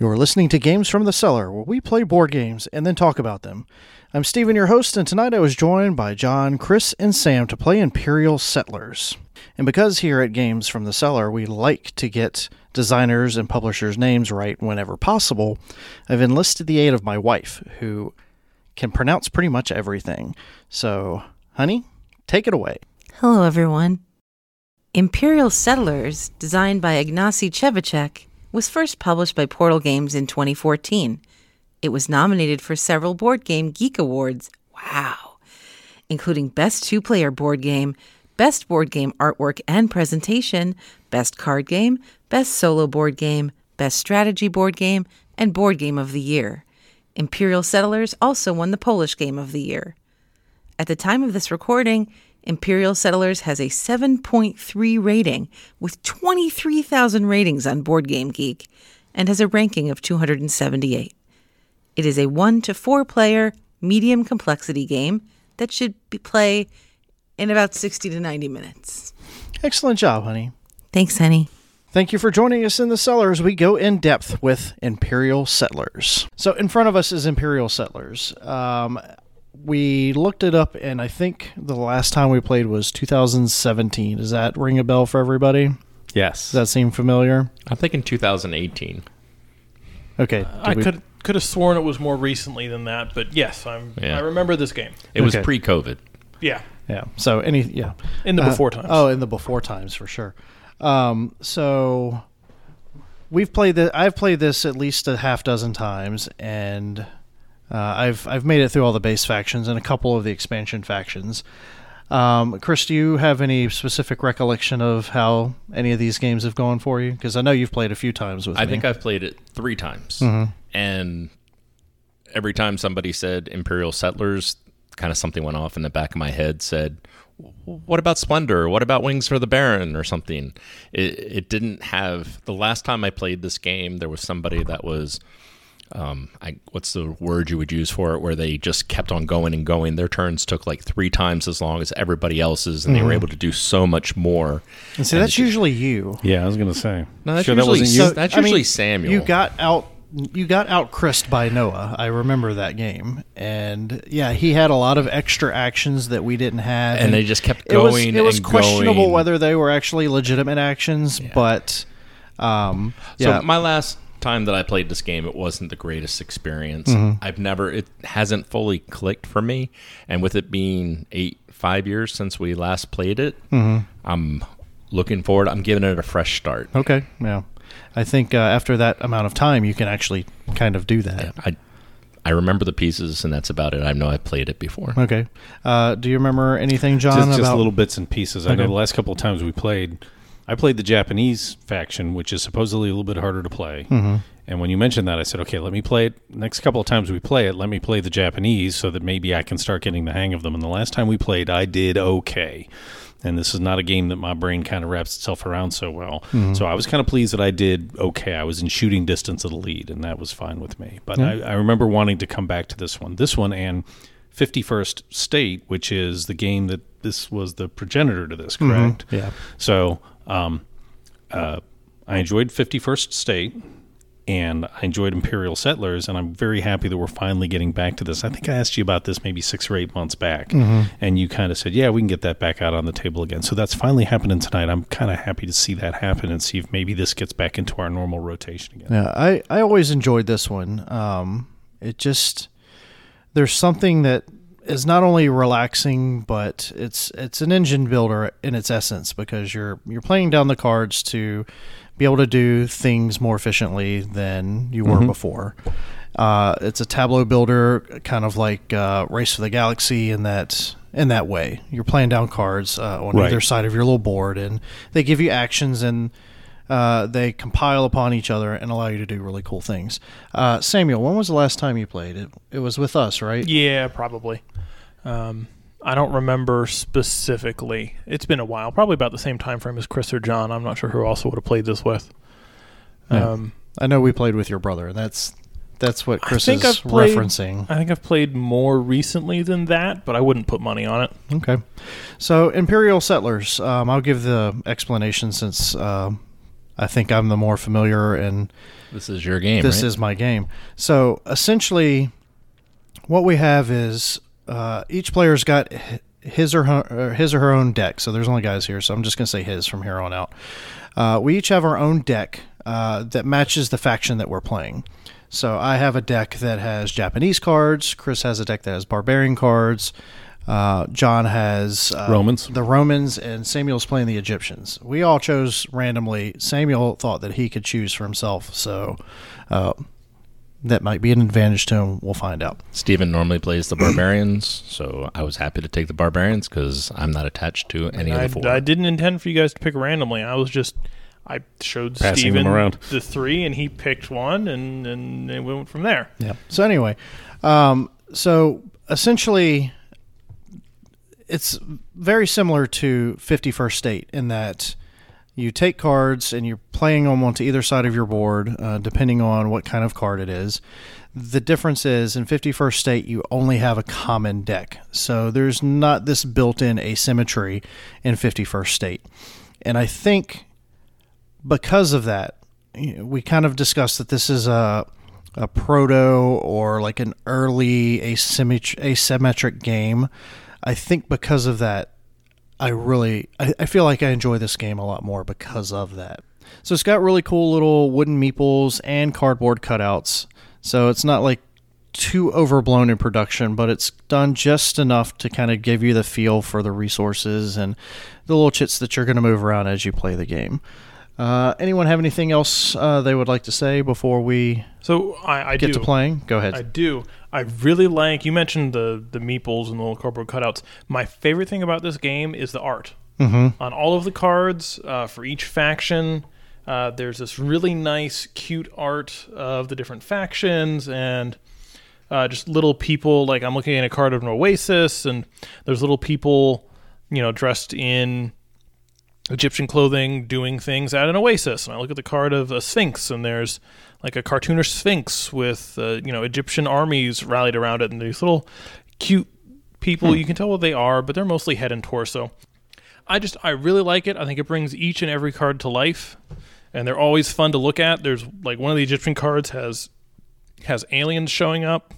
You're listening to Games from the Cellar, where we play board games and then talk about them. I'm Steven, your host, and tonight I was joined by John, Chris, and Sam to play Imperial Settlers. And because here at Games from the Cellar we like to get designers and publishers' names right whenever possible, I've enlisted the aid of my wife, who can pronounce pretty much everything. So, honey, take it away. Hello, everyone. Imperial Settlers, designed by Ignacy Trzewiczek, was first published by Portal Games in 2014. It was nominated for several Board Game Geek Awards. Wow! Including Best Two Player Board Game, Best Board Game Artwork and Presentation, Best Card Game, Best Solo Board Game, Best Strategy Board Game, and Board Game of the Year. Imperial Settlers also won the Polish Game of the Year. At the time of this recording, Imperial Settlers has a 7.3 rating with 23,000 ratings on Board Game Geek and has a ranking of 278. It is a 1 to 4 player medium complexity game that should be play in about 60 to 90 minutes. Excellent job, honey. Thanks, honey. Thank you for joining us in the cellar as we go in depth with Imperial Settlers. So, in front of us is Imperial Settlers. Um, we looked it up, and I think the last time we played was 2017. Does that ring a bell for everybody? Yes. Does that seem familiar? I'm thinking 2018. Okay. I we- could could have sworn it was more recently than that, but yes, I'm. Yeah. I remember this game. It was pre-COVID. Yeah, Yeah. So any yeah. in the Uh, before times. Oh, in the before times for sure. Um, so we've played the I've played this at least a half dozen times, and uh, I've I've made it through all the base factions and a couple of the expansion factions. Um, Chris, do you have any specific recollection of how any of these games have gone for you? Because I know you've played a few times with I me. think I've played it three times, Mm-hmm. and every time somebody said Imperial Settlers, kind of something went off in the back of my head. Said, "What about Splendor? What about Wings for the Baron?" or something. It, it didn't have. The last time I played this game, there was somebody that was. Um, I, what's the word you would use for it? Where they just kept on going and going. Their turns took like three times as long as everybody else's, and they were able to do so much more. and see, that's usually you. Yeah, I was going to say. No, that's Sure that usually wasn't you? So- that's I mean, Samuel. You got out. You got out Chrised by Noah. I remember that game, and yeah, he had a lot of extra actions that we didn't have, and they just kept it was going. it was and questionable going. whether they were actually legitimate actions, but um, So yeah, my last time that I played this game, it wasn't the greatest experience. Mm-hmm. I've never, it hasn't fully clicked for me, and with it being eight, five years since we last played it, Mm-hmm. I'm looking forward. I'm giving it a fresh start. okay, yeah. I think uh, after that amount of time, you can actually kind of do that. I, I remember the pieces, and that's about it. I know I played it before. Okay. Uh, do you remember anything, John? Just, just about little bits and pieces. I know the last couple of times we played, I played the Japanese faction, which is supposedly a little bit harder to play. Mm-hmm. And when you mentioned that, I said, okay, let me play it. Next couple of times we play it, let me play the Japanese so that maybe I can start getting the hang of them. And the last time we played, I did okay. And this is not a game that my brain kind of wraps itself around so well. So I was kind of pleased that I did okay. I was in shooting distance of the lead, and that was fine with me. But I, I remember wanting to come back to this one. This one and 51st State, which is the game that this was the progenitor to this, correct? Yeah. So um, uh, I enjoyed 51st State and I enjoyed Imperial Settlers, and I'm very happy that we're finally getting back to this. I think I asked you about this maybe six or eight months back, and you kind of said, Yeah, we can get that back out on the table again. So that's finally happening tonight. I'm kind of happy to see that happen and see if maybe this gets back into our normal rotation again. Yeah, I, I always enjoyed this one. Um, it just there's something that is not only relaxing, but it's it's an engine builder in its essence because you're you're playing down the cards to be able to do things more efficiently than you were before. Uh, it's a tableau builder, kind of like uh, Race for the Galaxy, in that in that way. You're playing down cards uh, on Right. either side of your little board, and they give you actions and uh, they compile upon each other and allow you to do really cool things. Uh, Samuel, when was the last time you played it? It was with us, right? yeah, probably. Um, I don't remember specifically. It's been a while. Probably about the same time frame as Chris or John. I'm not sure who also would have played this with. Yeah. Um, I know we played with your brother. That's that's what Chris is I've played- referencing. I think I've played more recently than that, but I wouldn't put money on it. Okay. So, Imperial Settlers, um, I'll give the explanation since um I think I'm the more familiar and This is your game. this right? is my game. So essentially, what we have is uh, each player's got his or her, or his or her own deck. So there's only guys here, so I'm just gonna say his from here on out. Uh, we each have our own deck uh, that matches the faction that we're playing. So I have a deck that has Japanese cards. Chris has a deck that has barbarian cards. Uh, John has uh, Romans. the Romans, and Samuel's playing the Egyptians. We all chose randomly. Samuel thought that he could choose for himself, so uh, that might be an advantage to him. We'll find out. Stephen normally plays the barbarians, so I was happy to take the barbarians because I'm not attached to any I, of the four. I didn't intend for you guys to pick randomly. I was just I showed Passing Steven around. the three, and he picked one, and and it went from there. Yeah. So anyway, um, so essentially, it's very similar to 51st State in that you take cards and you're playing them onto either side of your board, uh, depending on what kind of card it is. The difference is in 51st State, you only have a common deck. So there's not this built in asymmetry in 51st State. And I think because of that, we kind of discussed that this is a a proto or like an early asymmet- asymmetric game. I think because of that, I really I, I feel like I enjoy this game a lot more because of that. So it's got really cool little wooden meeples and cardboard cutouts. So it's not like too overblown in production, but it's done just enough to kind of give you the feel for the resources and the little chits that you're going to move around as you play the game. Uh, anyone have anything else uh, they would like to say before we So I, I get do. to playing? Go ahead. I do. I really like. You mentioned the the meeples and the little cardboard cutouts. My favorite thing about this game is the art mm-hmm. on all of the cards uh, for each faction. Uh, there's this really nice, cute art of the different factions and uh, just little people. Like I'm looking at a card of an Oasis, and there's little people, you know, dressed in Egyptian clothing doing things at an oasis. And I look at the card of a sphinx, and there's like a cartoonish sphinx with uh, you know Egyptian armies rallied around it, and these little cute people. You can tell what they are, but they're mostly head and torso. I just I really like it. I think it brings each and every card to life, and they're always fun to look at. There's like one of the Egyptian cards has has aliens showing up.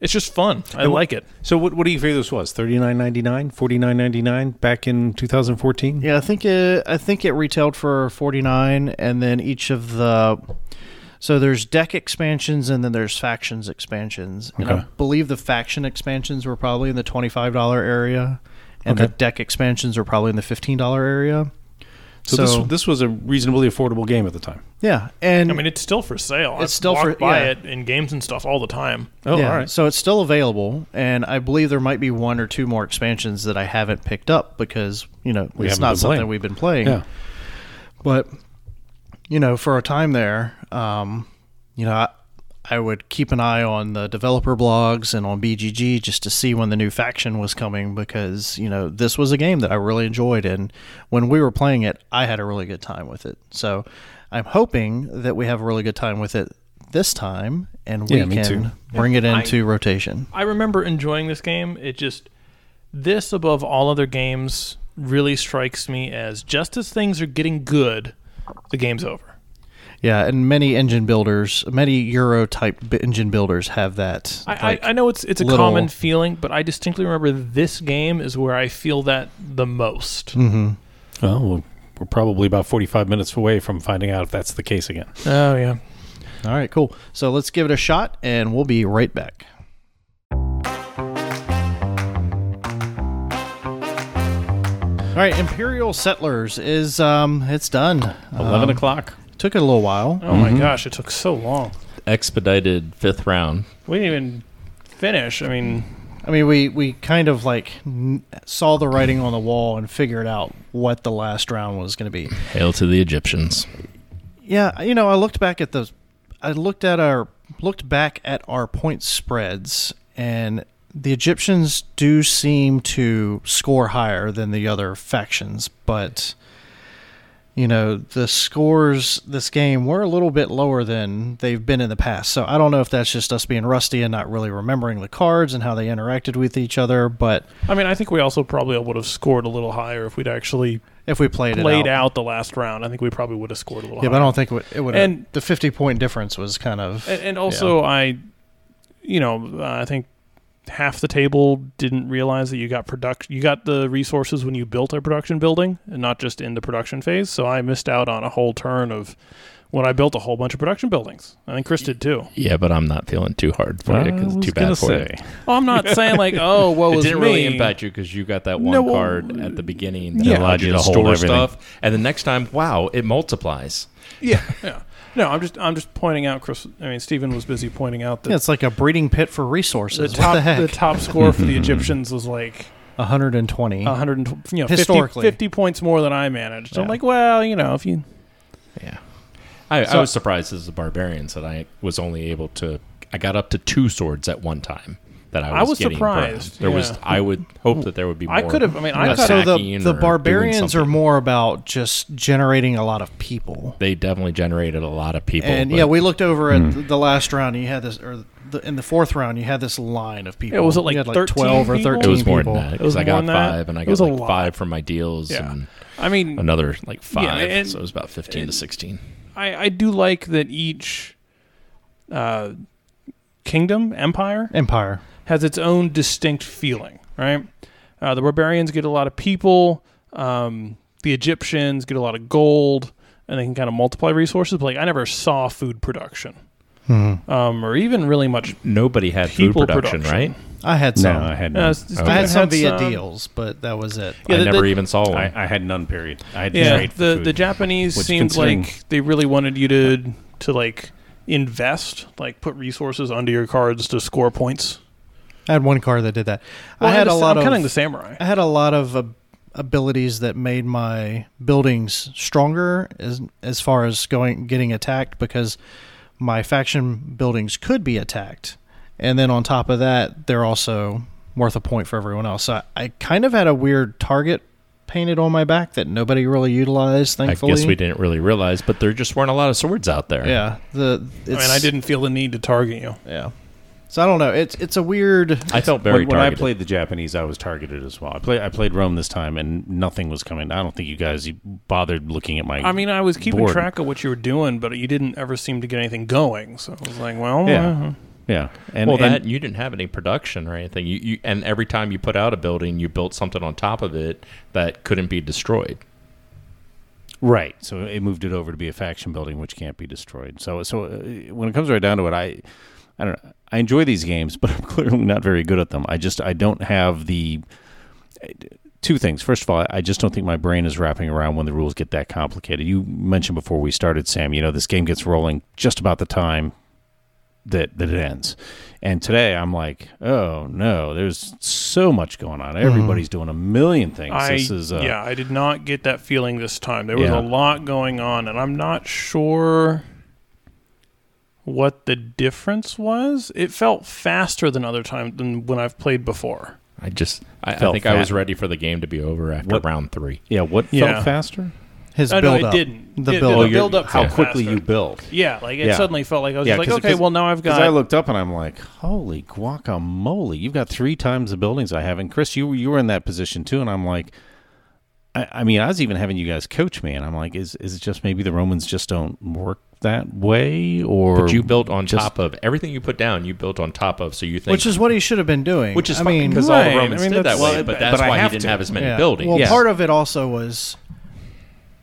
It's just fun. I And like it. So what what do you figure this was? Thirty nine ninety nine, forty nine ninety nine back in two thousand fourteen. Yeah, I think it, I think it retailed for 49 and then each of the so there's deck expansions and then there's factions expansions. And I believe the faction expansions were probably in the $25 area and the deck expansions were probably in the $15 area. So, So, this this was a reasonably affordable game at the time. yeah, and I mean, it's still for sale. It's I still for- by yeah. it in games and stuff all the time. Oh, yeah, all right. So it's still available, and I believe there might be one or two more expansions that I haven't picked up because you know We it's haven't something playing. we've been playing. Yeah. But you know, for a time there, um, you know, I, I would keep an eye on the developer blogs and on BGG just to see when the new faction was coming because you know this was a game that I really enjoyed, and when we were playing it, I had a really good time with it. So I'm hoping that we have a really good time with it this time, and we Yeah, can too. bring it I- into rotation. I remember enjoying this game. It just this above all other games really strikes me as just as things are getting good, the game's over. Yeah, and many engine builders, many Euro type engine builders have that. I, like- I, I know it's it's a little- common feeling, but I distinctly remember this game is where I feel that the most. Mhm. Well, we're- we're probably about forty five minutes away from finding out if that's the case again. Oh yeah. All right, cool. So let's give it a shot, and we'll be right back. All right, Imperial Settlers is um, it's done. Eleven Um, o'clock. Took it a little while. Oh my mm-hmm. gosh, it took so long. Expedited fifth round. We didn't even finish. I mean, I mean, we we kind of like n- saw the writing on the wall and figured out what the last round was going to be. Hail to the Egyptians. Yeah, you know, I looked back at those. I looked at our looked back at our point spreads, and the Egyptians do seem to score higher than the other factions. But you know, the scores this game were a little bit lower than they've been in the past. So I don't know if that's just us being rusty and not really remembering the cards and how they interacted with each other. But I mean, I think we also probably would have scored a little higher if we'd actually if we played, played it out, out the last round. I think we probably would have scored a little. yeah, higher. but I don't think it would. And- the fifty point difference was kind of And, and also, I, you know, uh, I think half the table didn't realize that you got production. You got the resources when you built a production building, and not just in the production phase. So I missed out on a whole turn of when I built a whole bunch of production buildings. I think Chris did too. Yeah, but I'm not feeling too hard for I you because it's too bad for say. you. Well, I'm not saying like, oh, what was It didn't me? really impact you because you got that one No, card at the beginning that yeah. allowed you to Allowed you to store hold everything. stuff, and the next time, wow, it multiplies. Yeah, yeah. No, I'm just I'm just pointing out, Chris. I mean, Stephen was busy pointing out that yeah, it's like a breeding pit for the resources. top what the heck? top score for the Egyptians was like 120. 100, you know, Historically. 50 points more than I managed. So I'm like, well, you know, if you Yeah, I, So- I was surprised as a barbarian that I was only able to. I got up to two swords at one time. That I was, I was getting surprised, burned. There was. I would hope that there would be. More I could have. I mean, I Yeah, could. so the the barbarians are more about just generating a lot of people. They definitely generated a lot of people. and but yeah, we looked over at Hmm. the last round. And you had this, or the, in the fourth round, you had this line of people. Yeah, was it like you had 13 twelve or people? thirteen it was more people? than that It was because I got than that? five and I got like five from my deals Yeah. and I mean, another like five. and- so it was about fifteen to sixteen. I, I do like that each uh, kingdom empire Empire. Has its own distinct feeling. Right. Uh, the barbarians get a lot of people. Um, the Egyptians get a lot of gold, and they can kind of multiply resources. But like, I never saw food production, Mhm. um, or even really much Nobody had food people production, right? I had No, some. I had Uh, none. s- I had some via some- deals, but that was it. Yeah, I the- never the- even saw one. I, I had none. Period. I had Yeah, straight the food. the Japanese Which seemed considering- like they really wanted you to to like invest, like put resources under your cards to score points. I had one card that did that. Well, I had the a lot I'm of. counting the samurai. I had a lot of uh, abilities that made my buildings stronger as as far as going getting attacked because my faction buildings could be attacked, and then on top of that, they're also worth a point for everyone else. So I, I kind of had a weird target painted on my back that nobody really utilized. Thankfully, I guess we didn't really realize, but there just weren't a lot of swords out there. Yeah, the I mean, I didn't feel the need to target you. Yeah, so I don't know. It's it's a weird. I felt very when, when I played the Japanese, I was targeted as well. I played I played Rome this time, and nothing was coming. I don't think you guys bothered looking at my. I mean, I was keeping board. track of what you were doing, but you didn't ever seem to get anything going. So I was like, well, Yeah. uh, yeah, and, well, and- that you didn't have any production or anything. You, you and every time you put out a building, you built something on top of it that couldn't be destroyed. Right. So it moved it over to be a faction building, which can't be destroyed. So, so uh, when it comes right down to it, I, I don't know. I enjoy these games, but I'm clearly not very good at them. I just I don't have the two things. First of all, I just don't think my brain is wrapping around when the rules get that complicated. You mentioned before we started, Sam. You know, this game gets rolling just about the time that that it ends. And today I'm like, oh no, there's so much going on. Everybody's doing a million things. I this is uh, yeah, I did not get that feeling this time. There was Yeah. a lot going on, and I'm not sure what the difference was. It felt faster than other times than when I've played before. I just, I, I Felt think I was ready for the game to be over after What- round three. yeah. What Yeah. felt faster? His Oh, no, build it up. didn't. The It- build the up. build up how felt quickly faster. you build. Yeah, like it Yeah. suddenly felt like I was Yeah, just like, 'cause- okay, 'cause- well now I've got. I looked up and I'm like, holy guacamole! You've got three times the buildings I have. And Chris, you were- you were in that position too. And I'm like, I, I mean, I was even having you guys coach me, and I'm like, is is it just maybe the Romans just don't work that way, or But you built on just- top of everything you put down. You built on top of, so you think which is what he should have been doing. which is I fine mean, because all Right, the Romans I mean, did that that's- way. Well, but but- that's but I why he have didn't to. have as many yeah. buildings. Well, Yeah. part of it also was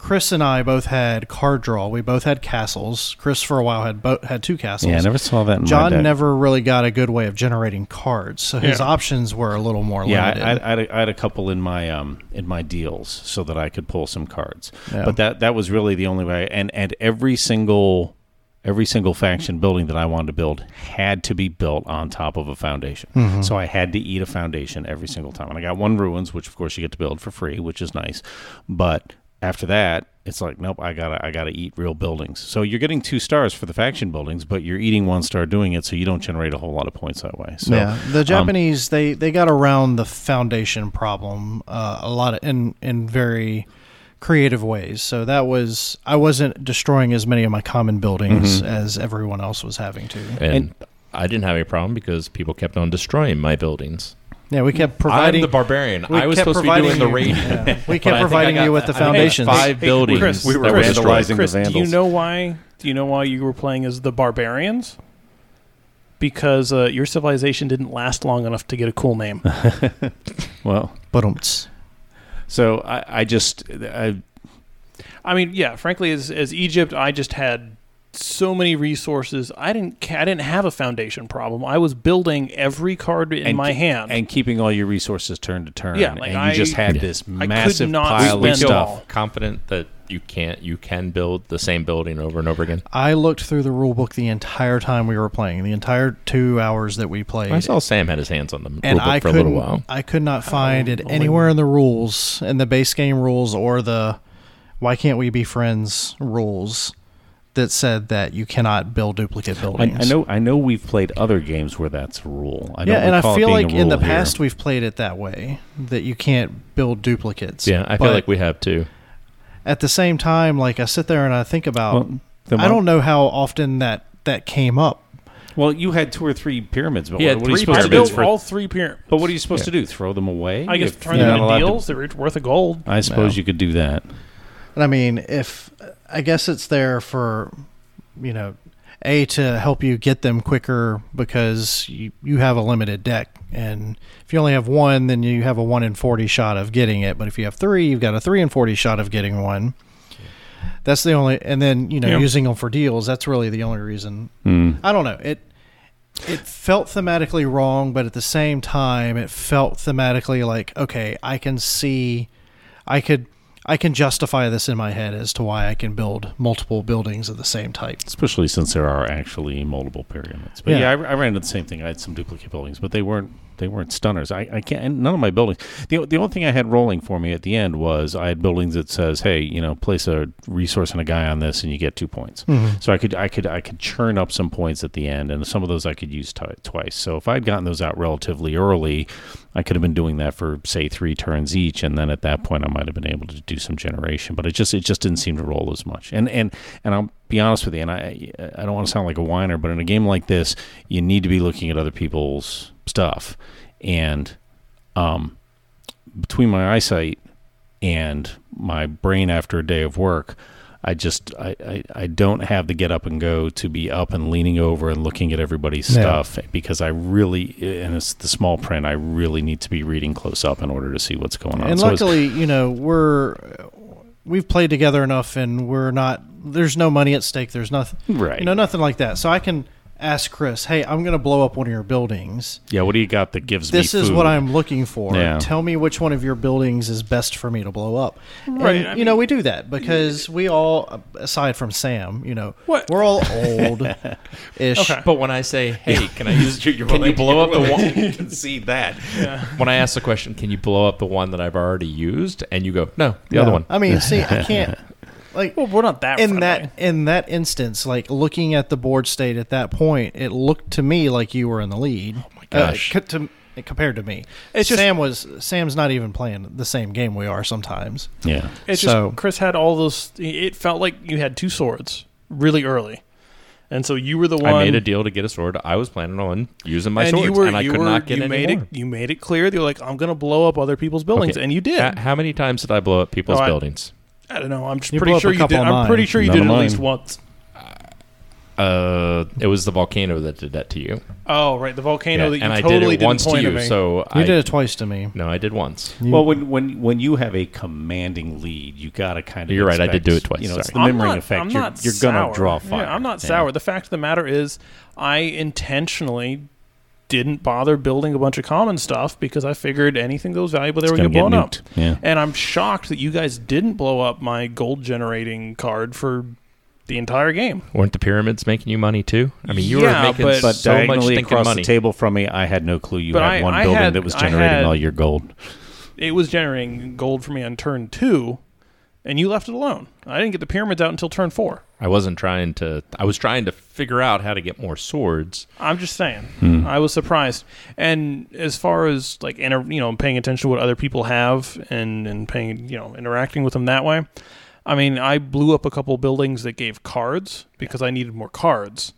Chris and I both had card draw. We both had castles. Chris for a while had bo- had two castles. Yeah, I never saw that. In my John deck. never really got a good way of generating cards, so his Yeah. options were a little more Yeah, limited. I, I, I, had had a couple in my um in my deals so that I could pull some cards. Yeah. But that that was really the only way. And and every single every single faction building that I wanted to build had to be built on top of a foundation. Mm-hmm. So I had to eat a foundation every single time. And I got one ruins, which of course you get to build for free, which is nice. But after that, it's like nope, I gotta I gotta eat real buildings. So you're getting two stars for the faction buildings, but you're eating one star doing it, so you don't generate a whole lot of points that way. So yeah, the um, Japanese they they got around the foundation problem uh, a lot of, in in very creative ways. So that was I wasn't destroying as many of my common buildings Mm-hmm. as everyone else was having to. And, I didn't have a problem because people kept on destroying my buildings. Yeah, we kept providing I'm the barbarian. we I was kept supposed to be providing doing the you- raid. yeah, we kept providing you with the I think I got foundations. Five Hey, buildings. Chris, We were that Chris, destroyed. vandalizing the Chris, do you vandals. know why? Do you know why you were playing as the barbarians? Because uh, your civilization didn't last long enough to get a cool name. Well, But so I, I just I, I mean, yeah. Frankly, as as Egypt, I just had so many resources. I didn't. I didn't have a foundation problem. I was building every card in and my hand. and keeping all your resources turn to turn. Yeah, like and you I- just had Yeah. this I could massive not pile of spend feel all. stuff. confident that you can't you can build the same building over and over again. I looked through the rule book the entire time we were playing, the entire two hours that we played. I saw Sam had his hands on the and rulebook I for a little couldn't. while. I could not find it oh, anywhere in the rules, in the base game rules, or the "Why can't we be friends" rules that said that you cannot build duplicate buildings. I know I know we've played other games where that's a rule. I yeah, don't and I feel like in the rule here. past we've played it that way that you can't build duplicates. Yeah, I feel But like we have too. at the same time, like I sit there and I think about, well, I don't know how often that that came up. Well, you had two or three pyramids, but He what, had what are you three supposed I to do? pyramids for- all three pyramids. But what are you supposed Yeah. to do? Throw them away? I guess If turn them into allowed to- deals. They're worth a gold. I suppose No. you could do that. And I mean, if I guess it's there for, you know, a to help you get them quicker because you you have a limited deck, and if you only have one, then you have a one in forty shot of getting it. But if you have three, you've got a three in forty shot of getting one. That's the only, and then you know, Yeah. using them for deals. That's really the only reason. Mm. I don't know it. It felt thematically wrong, but at the same time, it felt thematically like okay, I can see, I could, I can justify this in my head as to why I can build multiple buildings of the same type. Especially since there are actually multiple pyramids. But yeah, Yeah. I, I ran into the same thing. I had some duplicate buildings, but they weren't they weren't stunners. I, I can't. And none of my buildings. The the only thing I had rolling for me at the end was I had buildings that says, hey, you know, place a resource and a guy on this, and you get two points. Mm-hmm. So I could I could I could churn up some points at the end, and some of those I could use t- twice. So if I'd gotten those out relatively early, I could have been doing that for say three turns each, and then at that point I might have been able to do some generation. But it just it just didn't seem to roll as much. And and and I'll be honest with you, and I I don't want to sound like a whiner, but in a game like this, you need to be looking at other people's stuff, and um, between my eyesight and my brain after a day of work. I just I, I, I don't have the get up and go to be up and leaning over and looking at everybody's Yeah. stuff because I really and it's the small print I really need to be reading close up in order to see what's going on. And So luckily, you know, we're we've played together enough, and we're not. There's no money at stake. There's nothing, right. you know, nothing like that. So I can ask Chris, "Hey, I'm going to blow up one of your buildings. yeah, what do you got that gives me This is food? what I'm looking for. Yeah. Tell me which one of your buildings is best for me to blow up." Right, And, I you know, we do that because we all, aside from Sam, you know, What? we're all old ish. Okay. But when I say, "Hey, can I use You're can you blow up the one?" willing to see that. when I ask the question, "Can you blow up the one that I've already used?" and you go, "No, the No. other one." I mean, see, I can't. Like Well, we're not that in friendly. that in that instance, like looking at the board state at that point, it looked to me like you were in the lead. Oh my gosh. Uh, to, compared to me, It's just- Sam was Sam's not even playing the same game we are sometimes. Yeah. It's So- just Chris had all those. It felt like you had two swords really early, and so you were the one. I made a deal to get a sword. I was planning on using my and swords, you were, and I could were, not get you any made more. it. You made it clear. You're like, I'm going to blow up other people's buildings, Okay. and you did. Ha- How many times did I blow up people's Oh, buildings? I don't know. I'm just You blew pretty up sure a you couple did. of I'm pretty sure you None did of it at mine. least once. Uh, it was the volcano that did that to you. Oh, right, the volcano Yeah, that you and totally I did it didn't once to point you. me. So You I did it twice to me. no, I did once. You- Well, when when when you have a commanding lead, you got to kind of. You're right, I did expect- do it twice, You know, it's sorry. the I'm memory not- effect. I'm you're not you're gonna sour. draw fire. Yeah, I'm not Yeah. sour. The fact of the matter is, I intentionally didn't bother building a bunch of common stuff because I figured anything that was valuable they It's were gonna going to blown get up. Yeah. And I'm shocked that you guys didn't blow up my gold generating card for the entire game. Weren't the pyramids making you money too? I mean, you Yeah, were making but- But so much diagonally stinking across money. the table from me, I had no clue you But had I- one I building had- that was generating had- all your gold. It was generating gold for me on turn two, and you left it alone. I didn't get the pyramids out until turn four. I wasn't trying to. I was trying to figure out how to get more swords. I'm just saying. Hmm. I was surprised. And as far as like inter, you know, paying attention to what other people have and and paying, you know, interacting with them that way. I mean, I blew up a couple buildings that gave cards because I needed more cards.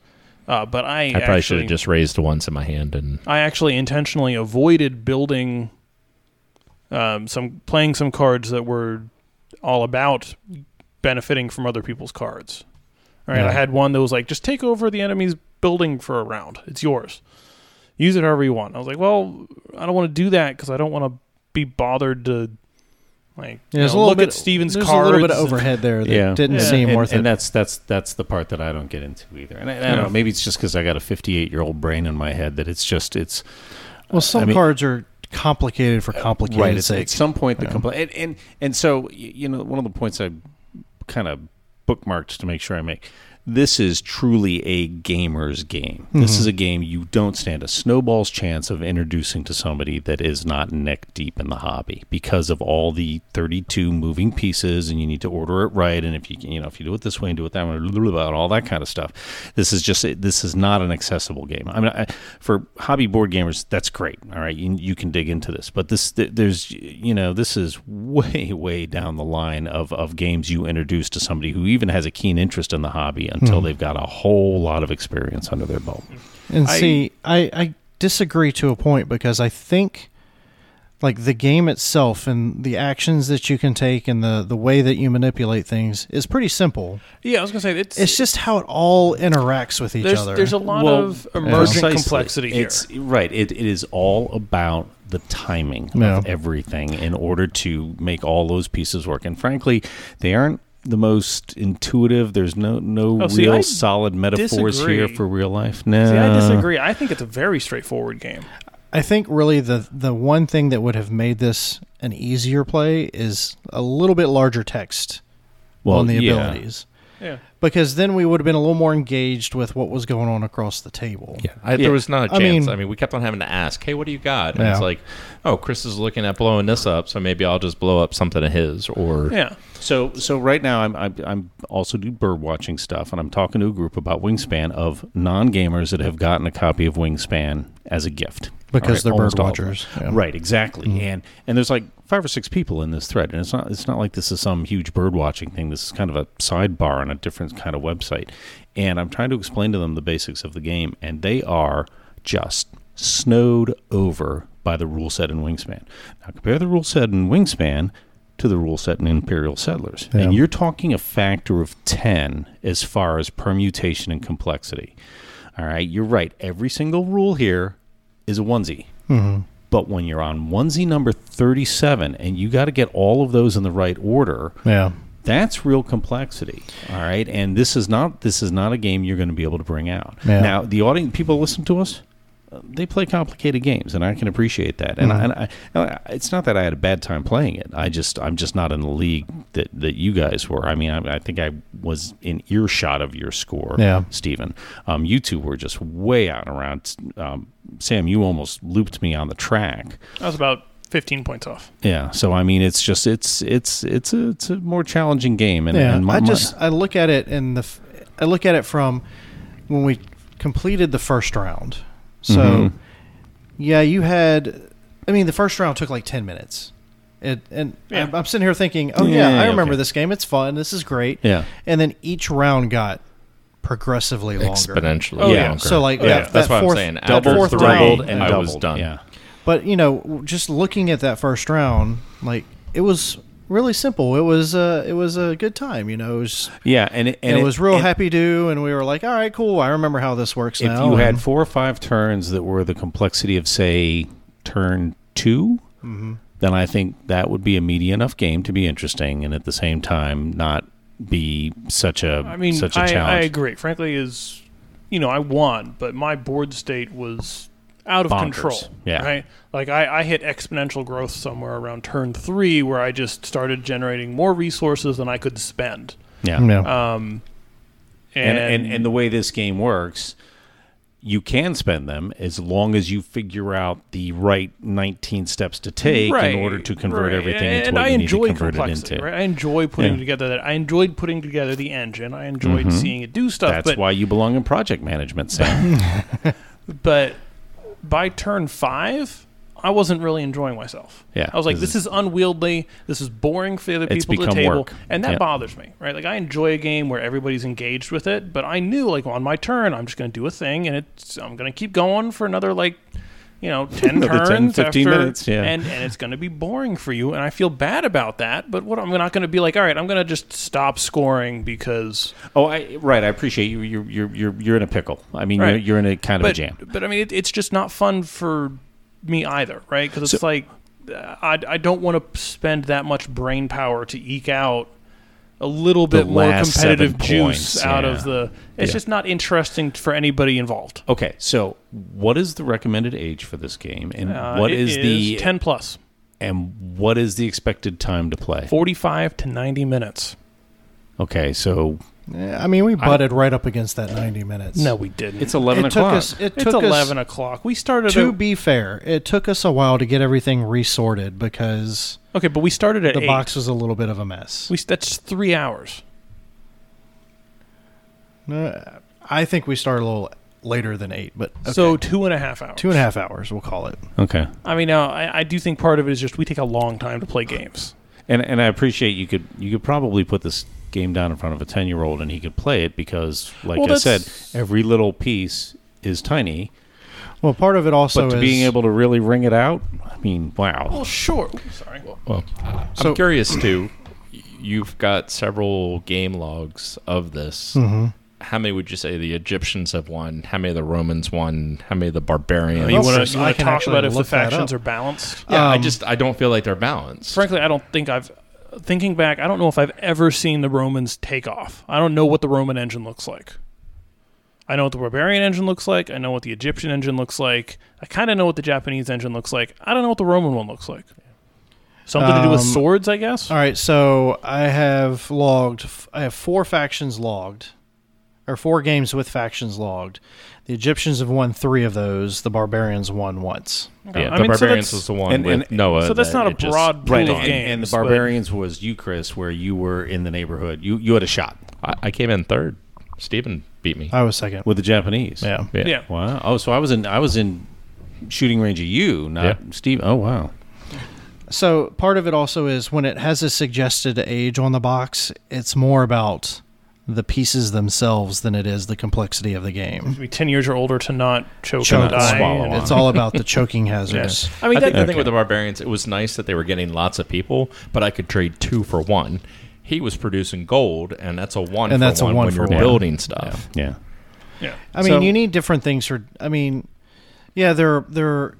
Uh, but I I probably should have just raised once in my hand and I actually intentionally avoided building um, some playing some cards that were all about benefiting from other people's cards. All right, Yeah. I had one that was like, just take over the enemy's building for a round. It's yours. Use it however you want. I was like, well, I don't want to do that because I don't want to be bothered to like you there's know, a little look bit at Steven's there's cards. a little bit of overhead there that Yeah. didn't Yeah. seem and, worth and it. that's that's that's the part that I don't get into either. And I, I don't know, maybe it's just because I got a 58 year old brain in my head that it's just it's well, some I mean- cards are complicated for uh, complicated right. Sake. at some point the Yeah. compli- and, and and so you know one of the points I kind of bookmarked to make sure I make. This is truly a gamer's game. This is a mm-hmm. game you don't stand a snowball's chance of introducing to somebody that is not neck deep in the hobby because of all the 32 moving pieces and you need to order it right and if you you know if you do it this way and do it that way blah, blah, blah, and all that kind of stuff. This is just this is not an accessible game. I mean I, for hobby board gamers that's great. All right, you, you can dig into this. But this there's you know this is way way down the line of of games you introduce to somebody who even has a keen interest in the hobby until hmm. they've got a whole lot of experience under their belt. And I- see, I, I disagree to a point because I think like the game itself and the actions that you can take and the, the way that you manipulate things is pretty simple. yeah, I was gonna say it's It's just how it all interacts with each there's other. there's a lot Well, of emergent Precisely. complexity here. It's right. It, it is all about the timing Yeah. of everything in order to make all those pieces work. And frankly, they aren't the most intuitive. There's no no Oh, see, real I solid metaphors here for real life. No, See, I disagree. I think it's a very straightforward game. I think really the the one thing that would have made this an easier play is a little bit larger text Well, on the yeah. abilities. Yeah. Because then we would have been a little more engaged with what was going on across the table. Yeah, I, Yeah. there was not a I chance. I mean- mean, we kept on having to ask, "Hey, what do you got?" And Yeah. it's like, "Oh, Chris is looking at blowing this up, so maybe I'll just blow up something of his." Or Yeah. So so right now I'm I'm, I'm also do bird watching stuff, and I'm talking to a group about Wingspan of non gamers that have gotten a copy of Wingspan as a gift Because right, they're bird all of them. watchers, yeah. Right, exactly. Mm-hmm. And and there's like five or six people in this thread, and it's not it's not like this is some huge bird watching thing. This is kind of a sidebar on a different kind of website, and I'm trying to explain to them the basics of the game, and they are just snowed over by the rule set in Wingspan. Now compare the rule set in Wingspan to the rule set in Imperial Settlers, Yeah. and you're talking a factor of ten as far as permutation and complexity. All right, you're right. Every single rule here is a onesie. Mm-hmm. But when you're on onesie number 37 and you got to get all of those in the right order, Yeah. that's real complexity. All right. And this is not this is not a game you're going to be able to bring out. Yeah. Now, the audience people listen to us, they play complicated games and I can appreciate that. And, I, and I, and I, it's not that I had a bad time playing it. I just I'm just not in the league that that you guys were. I mean, I, I think I was in earshot of your score, Yeah. Stephen. Um, you two were just way out around. Um, Sam, you almost looped me on the track. I was about 15 points off. Yeah, so I mean, it's just it's it's it's a it's a more challenging game, and, yeah, and my, I my- just I look at it in the I look at it from when we completed the first round. So Mhm. yeah, you had. I mean, the first round took like ten minutes. It, and Yeah. I'm, I'm sitting here thinking, oh yeah, Yeah, I remember okay. this game. It's fun. This is great. yeah And then each round got progressively longer. exponentially. Oh, yeah. longer. So like yeah, that, that's that what fourth, I'm saying. that After fourth three, round, doubled and I doubled. was done. Yeah, But you know, just looking at that first round, like it was really simple. It was uh, it was a good time. You know, it was yeah, and it, and and it was real and happy do, and we were like, all right, cool. I remember how this works now. If now. you had four or five turns that were the complexity of say turn 2 Mm-hmm. then I think that would be a meaty enough game to be interesting, and at the same time not be such a I mean, such a I, I challenge. I agree. Frankly, is you know I won, but my board state was out of Bonkers. control. Yeah. Right. Like I, I hit exponential growth somewhere around turn three, where I just started generating more resources than I could spend. yeah. Yeah. Um, and, and and and the way this game works you can spend them as long as you figure out the right 19 steps to take Right, in order to convert right. everything and, into what I you need enjoy to convert it into. Right? I enjoy putting Yeah. together that. I enjoyed putting together the engine. I enjoyed seeing it do stuff. That's but why you belong in project management, Sam. but by turn five, I wasn't really enjoying myself. Yeah, I was like, this is unwieldy. This is boring for the other It's people at the table, work. and that Yeah. bothers me. Right? Like I enjoy a game where everybody's engaged with it, but I knew like on my turn, I'm just going to do a thing, and it's I'm going to keep going for another like. You know, ten Another 10, turns, 15 after- minutes, yeah. and and it's going to be boring for you, and I feel bad about that. But what I'm not going to be like, all right, I'm going to just stop scoring because oh, I, right. I appreciate you. You're you're you're, you're in a pickle. I mean, Right. you're, you're in a kind of but, a jam. But I mean, it, it's just not fun for me either, right? Because it's So- like uh, I, I don't want to spend that much brain power to eke out a little bit more competitive juice points, out yeah. of the. It's Yeah. just not interesting for anybody involved. Okay, so what is the recommended age for this game, and Uh, what it is the ten plus? plus, and what is the expected time to play? forty-five to ninety minutes? Okay, so Yeah, I mean, we butted right up against that 90 minutes. No, we didn't. it's eleven it took o'clock. us. It it's took eleven us. o'clock. We started. To at, be fair, it took us a while to get everything resorted because okay, but we started at the eight. box was a little bit of a mess. We that's three hours. Uh, I think we started a little later than eight, but okay. So two and a half hours. two and a half hours, we'll call it. okay, I mean, now I, I do think part of it is just we take a long time to play games. and and I appreciate you could you could probably put this game down in front of a ten year old and he could play it because, like Well, I said, every little piece is tiny. Well, part of it also but to is being able to really wring it out, I mean, wow. Well, sure. Sorry. Well, So- I'm curious too. You've got several game logs of this. Mhm. How many would you say the Egyptians have won? How many of the Romans won? How many of the barbarians? you want to talk about if the factions are balanced? yeah, I um, just I don't feel like they're balanced. Frankly, I don't think I've. Thinking back, I don't know if I've ever seen the Romans take off. I don't know what the Roman engine looks like. I know what the barbarian engine looks like. I know what the Egyptian engine looks like. I kind of know what the Japanese engine looks like. I don't know what the Roman one looks like. Something to do with Um, swords, I guess. All right, so I have logged. I have four factions logged, or four games with factions logged. The Egyptians have won three of those. The barbarians won once. Okay. yeah, I the mean, barbarians that's- was the one and- with and- Noah. so that's that not a it broad pool Right, of and, games. and the but- barbarians was you, Chris, where you were in the neighborhood. You you had a shot I, I came in third. Steven beat me. I was second. with the Japanese. Yeah. yeah. Yeah. Wow. Oh, so I was in I was in shooting range of you, not Yeah. Steve. Oh, wow. So part of it also is when it has a suggested age on the box, it's more about the pieces themselves than it is the complexity of the game. to be ten years or older to not choke Choke and die. swallow and- It's all about the choking hazards. I mean, I think, that, I think with the barbarians, it was nice that they were getting lots of people, but I could trade two for one. He was producing gold, and that's a one And for that's a one one when for you're one. building stuff. Yeah. yeah. I mean, So- you need different things for. I mean, yeah, they're they're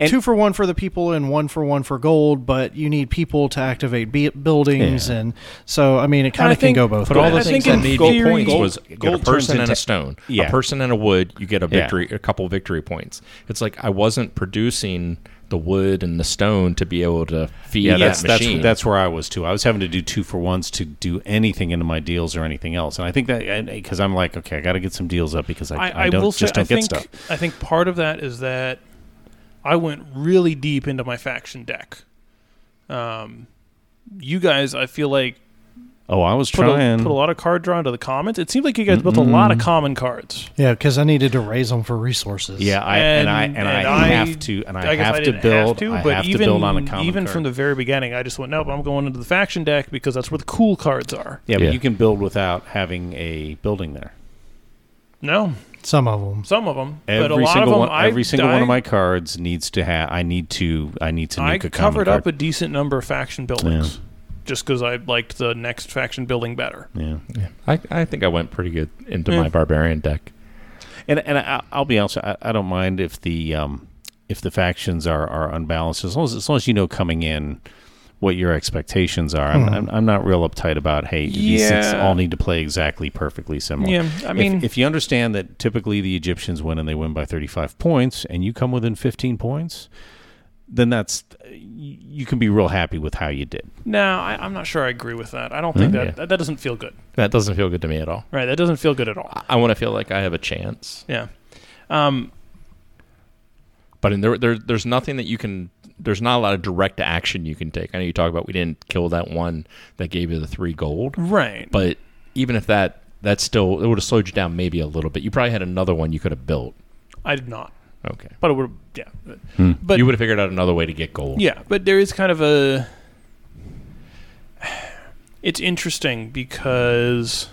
And- two for one for the people and one for one for gold, but you need people to activate be- buildings, Yeah. and so I mean, it kind of can go both But all ways. the I things think that need theory- points Gold- was get a person and a stone. Yeah. A person and a wood, you get a Yeah. victory, a couple victory points. It's like I wasn't producing the wood and the stone to be able to feed Yeah, that's that that's machine. that's where I was too. I was having to do two for ones to do anything into my deals or anything else, and I think that because I'm like, okay, I got to get some deals up because I, I, I, I don't will say, just don't I get think, stuff. I think part of that is that I went really deep into my faction deck. Um, you guys, I feel like Oh, I was put trying. a, put a lot of card draw into the comments. It seemed like you guys built a lot of common cards. yeah, because I needed to raise them for resources. yeah, I and, I And- and, and I, I- have to and I, I have I to build. have to, I have even to build on a common even card. from the very beginning, I just went nope. I'm going into the faction deck because that's where the cool cards are. yeah, Yeah. but you can build without having a building there. No, some of them. some of them, Every but a lot single of them, one, I, every single one of my cards needs to have. I need to. I need to. I nuke a covered common up a decent number of faction buildings. Just because I liked the next faction building better. Yeah. I, I think I went pretty good into Yeah. my barbarian deck. And and I, I'll be honest, I, I don't mind if the um, if the factions are, are unbalanced as long as as long as you know coming in what your expectations are. I'm, I'm, I'm not real uptight about hey these things Yeah. all need to play exactly perfectly similar. Yeah, I mean, if, you understand that typically the Egyptians win and they win by 35 points, and you come within 15 points, then that's you you can be real happy with how you did. no, I, I'm not sure I agree with that. I don't think Yeah. that, that that doesn't feel good. That doesn't feel good to me at all. Right, that doesn't feel good at all. I, I want to feel like I have a chance. Yeah. Um, But in there, there, there's nothing that you can. There's not a lot of direct action you can take. I know you talk about we didn't kill that one that gave you the three gold, right. but even if that, that still it would have slowed you down maybe a little bit. You probably had another one you could have built. I did not. Okay, But it would. Yeah. Hmm. but you would have figured out another way to get gold. Yeah, but there is kind of a. It's interesting because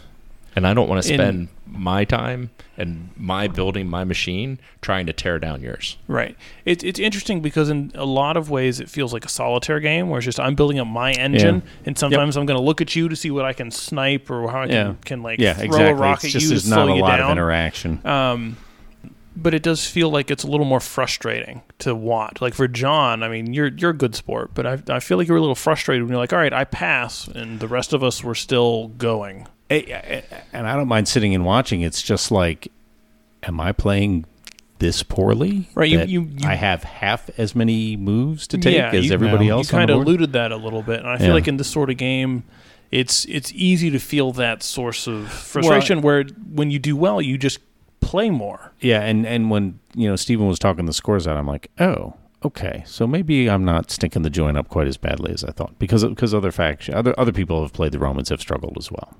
And I don't want to In- spend my time and my building my machine trying to tear down yours. right, it's it's interesting because in a lot of ways it feels like a solitaire game where it's just I'm building up my engine, and sometimes I'm going to look at you to see what I can snipe or how I can, Yeah. can like yeah, throw exactly. a rock it's at just you to there's slow not a lot of interaction. Um, but it does feel like it's a little more frustrating to watch. Like for John, I mean, you're you're a good sport, but I I feel like you're a little frustrated when you're like, all right, I pass, and the rest of us were still going. And I don't mind sitting and watching. It's just like, am I playing this poorly? Right, you- you- you- I have half as many moves to take Yeah, as you- everybody else. You kind of alluded that a little bit, and I feel Yeah. like in this sort of game, it's it's easy to feel that source of frustration where when you do well, you just play more. Yeah, and and when you know Stephen was talking the scores out, I'm like, oh, okay, so maybe I'm not stinking the joint up quite as badly as I thought because because other faction, other other people have played the Romans have struggled as well.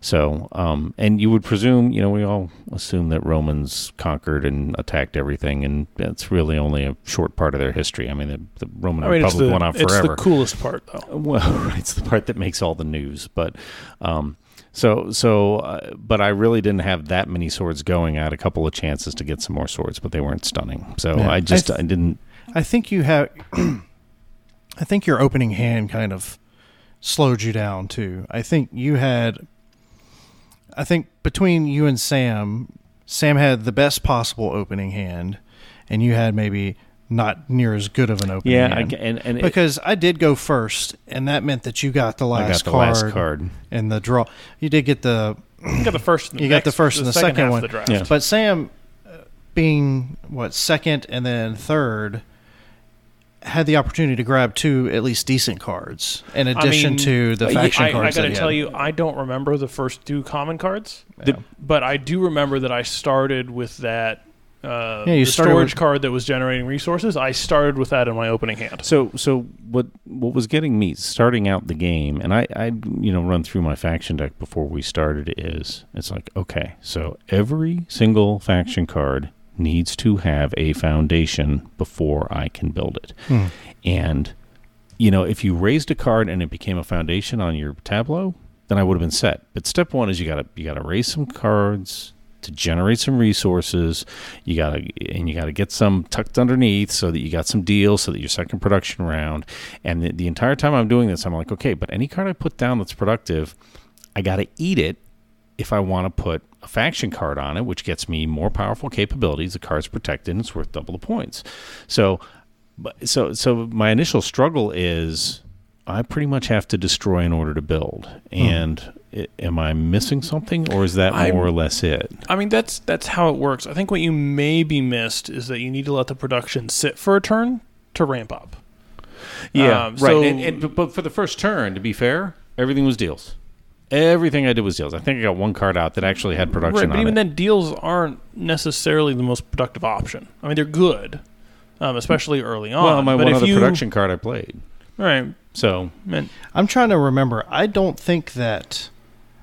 So, um, and you would presume, you know, we all assume that Romans conquered and attacked everything, and that's really only a short part of their history. I mean, the, the Roman I mean, Republic the, went on forever. it's the coolest part, though. Well, it's the part that makes all the news, but um, so so, uh, but I really didn't have that many swords going. I had a couple of chances to get some more swords, but they weren't stunning. So Yeah. I just I I, didn't. I think you have. I think your opening hand kind of slowed you down too. I think you had. I think between you and Sam, Sam had the best possible opening hand, and you had maybe not near as good of an opening Yeah, I, hand. g- and and it, because I did go first, and that meant that you got the I last got the card, last card. and the draw. You did get the You got the first. And the You got the first and the second half one. Of the draft. Yeah. But Sam, uh, being what second and then third, had the opportunity to grab two at least decent cards in addition mean, to the I- faction I, I got to tell had. you, I don't remember the first two common cards, The- but I do remember that I started with that. Uh, Yeah, you the storage with- card that was generating resources. I started with that in my opening hand. So so what what was getting me starting out the game, and I I you know run through my faction deck before we started is it's like okay, so every single faction card needs to have a foundation before I can build it, Hmm. and you know if you raised a card and it became a foundation on your tableau, then I would have been set. But step one is you gotta you gotta raise some cards to generate some resources. You gotta and you gotta get some tucked underneath so that you got some deals so that your second production round. And the, the entire time I'm doing this, I'm like, okay, but any card I put down that's productive, I gotta eat it if I want to put a faction card on it, which gets me more powerful capabilities. The card's protected and it's worth double the points. So but so so my initial struggle is I pretty much have to destroy in order to build. And i am I missing something, or is that I'm- more or less it? I mean, that's that's how it works. I think what you maybe missed is that you need to let the production sit for a turn to ramp up. Um, right. so- and, and, but for the first turn, to be fair, everything was deals. Everything I did was deals. I think I got one card out that actually had production Right, but on even it. then, deals aren't necessarily the most productive option. I mean, they're good, um, especially early on. well, my but one if other you, production card I played. right? So Man, I'm trying to remember. I don't think that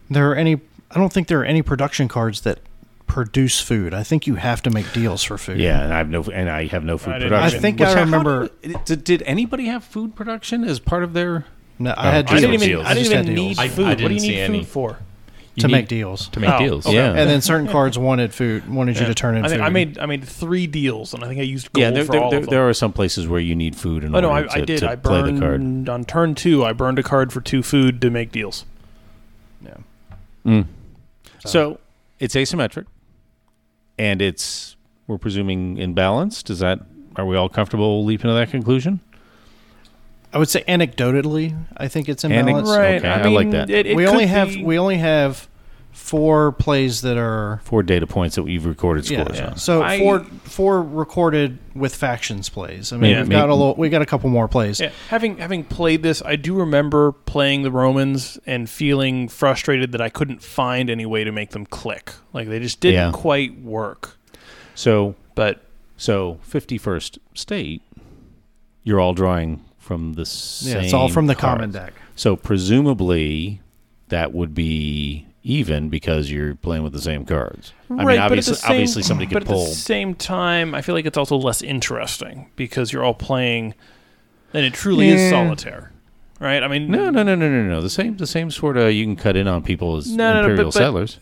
there are any. I don't think there are any production cards that produce food. I think you have to make deals for food. yeah, and I have no and I have no food I didn't- production. I think Which- I remember- do- did, did anybody have food production as part of their? No, I had I deals. I didn't even. deals. I didn't just even had need deals. I- food. I what do you didn't need see food any. for? You to need- make deals. to make Oh, deals. okay. Yeah. And then certain cards wanted food, wanted you to turn in I think food. I made I made three deals, and I think I used gold Yeah, there, for there, all there, of them. there are some places where you need food in oh order no, I, to, I did. to I play the card. burned on turn two. I burned a card for two food to make deals. yeah. Mm. So it's asymmetric, and it's we're presuming imbalanced. Is that are we all comfortable leaping to that conclusion? I would say anecdotally, I think it's Anec- imbalanced. Right. okay, I like that. It, it we only could have we only have four plays that are Four data points that we've recorded yeah. scores on. So I- four four recorded with factions plays. I mean, Yeah, we've may- got a little, we got a couple more plays. Yeah, having having played this, I do remember playing the Romans and feeling frustrated that I couldn't find any way to make them click. Like they just didn't Yeah. quite work. So But so fifty first state, you're all drawing from the same. Yeah, it's all from the common deck. So presumably that would be even because you're playing with the same cards. I mean, but at the obviously, same- obviously somebody but could at pull. the same time, I feel like it's also less interesting because you're all playing, and it truly is solitaire, right? I mean, No, no, no, no, no, no. The same, the same sort of you can cut in on people as No, no, no, imperial but- but- settlers.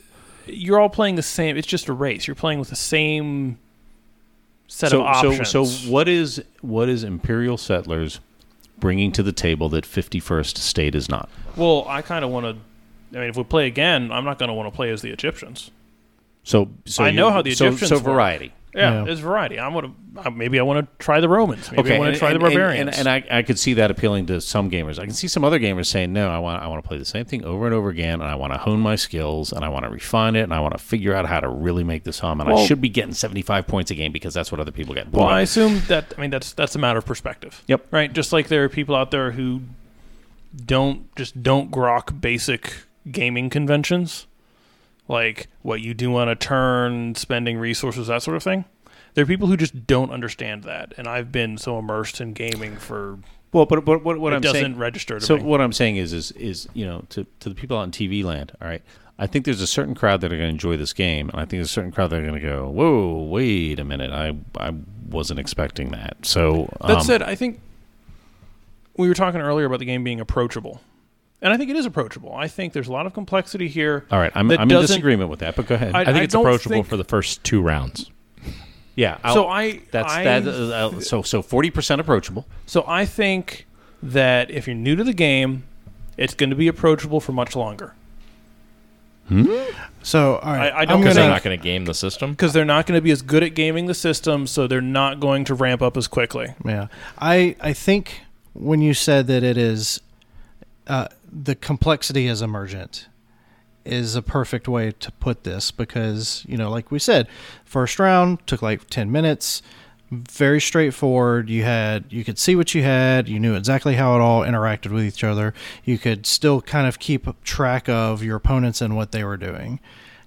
you're all playing the same. It's just a race. You're playing with the same set so, of options. so, so what is what is imperial settlers bringing to the table that 51st state is not? well, I kind of want to. I mean, if we play again, I'm not going to want to play as the Egyptians. So, so I know how the Egyptians So work. variety. Yeah, Yeah. there's variety. I want to. Maybe I want to try the Romans. Maybe I want to try and- the barbarians. And, and, I, I could see that appealing to some gamers. I can see some other gamers saying, "No, I want I want to play the same thing over and over again, and I want to hone my skills, and I want to refine it, and I want to figure out how to really make this hum, and I should be getting seventy five points a game because that's what other people get." well, I assume that. I mean, that's that's a matter of perspective. Yep. Right. Just like there are people out there who don't just don't grok basic gaming conventions, like what you do on a turn, spending resources, that sort of thing. There are people who just don't understand that, and I've been so immersed in gaming for well, but, but what, what it I'm doesn't saying, register to So me. what I'm saying is, is, is you know, to, to the people out in TV land, all right. I think there's a certain crowd that are going to enjoy this game, and I think there's a certain crowd that are going to go, "Whoa, wait a minute! I I wasn't expecting that." So That um, said, I think we were talking earlier about the game being approachable, and I think it is approachable. I think there's a lot of complexity here. all right, I'm, I'm in disagreement with that, but go ahead. I- I think it's approachable think- for the first two rounds. yeah, I'll- so I that's I, that. Uh, so so forty percent approachable. So I think that if you're new to the game, it's going to be approachable for much longer So, all right, I- I don't I'm Because they're not going to game the system. because they're not going to be as good at gaming the system, so they're not going to ramp up as quickly. Yeah, I I think when you said that it is uh, the complexity is emergent is a perfect way to put this because you know, like we said, first round took like ten minutes, very straightforward. You had you could see what you had, you knew exactly how it all interacted with each other. You could still kind of keep track of your opponents and what they were doing.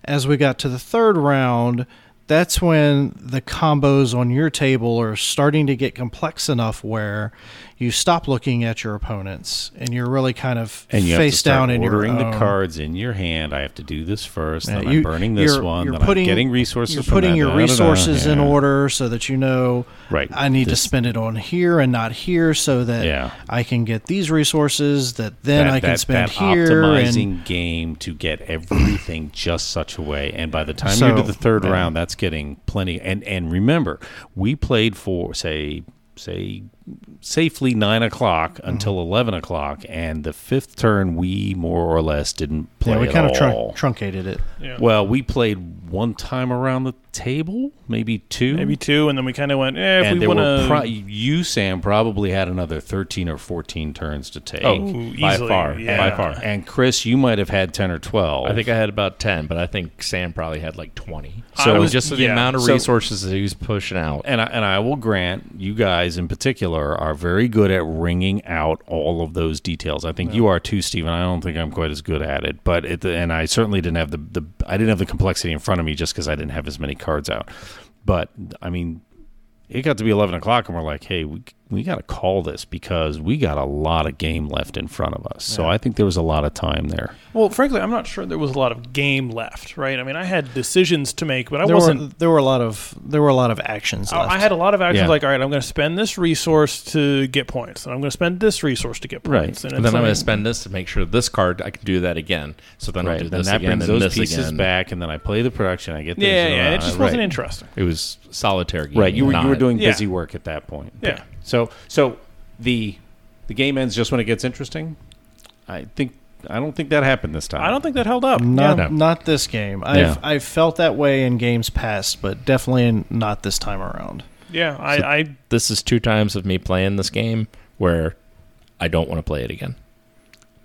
As we got to the third round, that's when the combos on your table are starting to get complex enough where you stop looking at your opponents and you're really kind of And you face down in your ordering own. the cards in your hand. I have to do this first. Yeah, then you- I'm burning this you're- one. you're then putting- I'm getting resources. You're putting that, your da, da, da, resources in yeah. order so that you know Right. I need to spend it on here and not here so that Yeah. I can get these resources that then that, I can that, spend here optimizing and game to get everything just such a way. And by the time So, you're to the third round, that's getting plenty. And and remember, we played for say say safely nine o'clock Mm-hmm. until eleven o'clock, and the fifth turn we more or less didn't play yeah, we at kind of all. truncated it. Yeah. well, we played one time around the table, maybe two, Maybe two, and then we kind of went, eh, if and we wanna... pro- you Sam probably had another thirteen or fourteen turns to take. Oh, by easily, far, yeah. by far. And Chris, you might have had ten or twelve. I think I had about ten, but I think Sam probably had like twenty. I So was- just the amount of So- resources that he was pushing out. and I, and I will grant you guys in particular are very good at wringing out all of those details. I think you are too, Stephen. I don't think I'm quite as good at it, but it, and I certainly didn't have the, the I didn't have the complexity in front of me just because I didn't have as many cards out. But I mean, it got to be eleven o'clock, and we're like, hey, we we got to call this because we got a lot of game left in front of us. So I think there was a lot of time there. Well, frankly, I'm not sure there was a lot of game left, right? I mean, I had decisions to make, but I there wasn't. were there were a lot of there were a lot of actions left. I I had a lot of actions Yeah. like, all right, I'm going to spend this resource to get points, and I'm going to spend this resource to get Right. points, And it's then I'm going to spend this to make sure this card I can do that again. So then I'll Right, do then this that again brings and those this pieces again. back, and then I play the production. I get this, Yeah, and, yeah, it just wasn't interesting. It was solitaire game. Right, you were you were not- doing Yeah. busy work at that point. Yeah. So so so the the game ends just when it gets interesting. I think I don't think that happened this time. I don't think that held up. Not Yeah. not this game. I've Yeah. I've felt that way in games past, but definitely not this time around. Yeah, I, I This is two times of me playing this game where I don't want to play it again.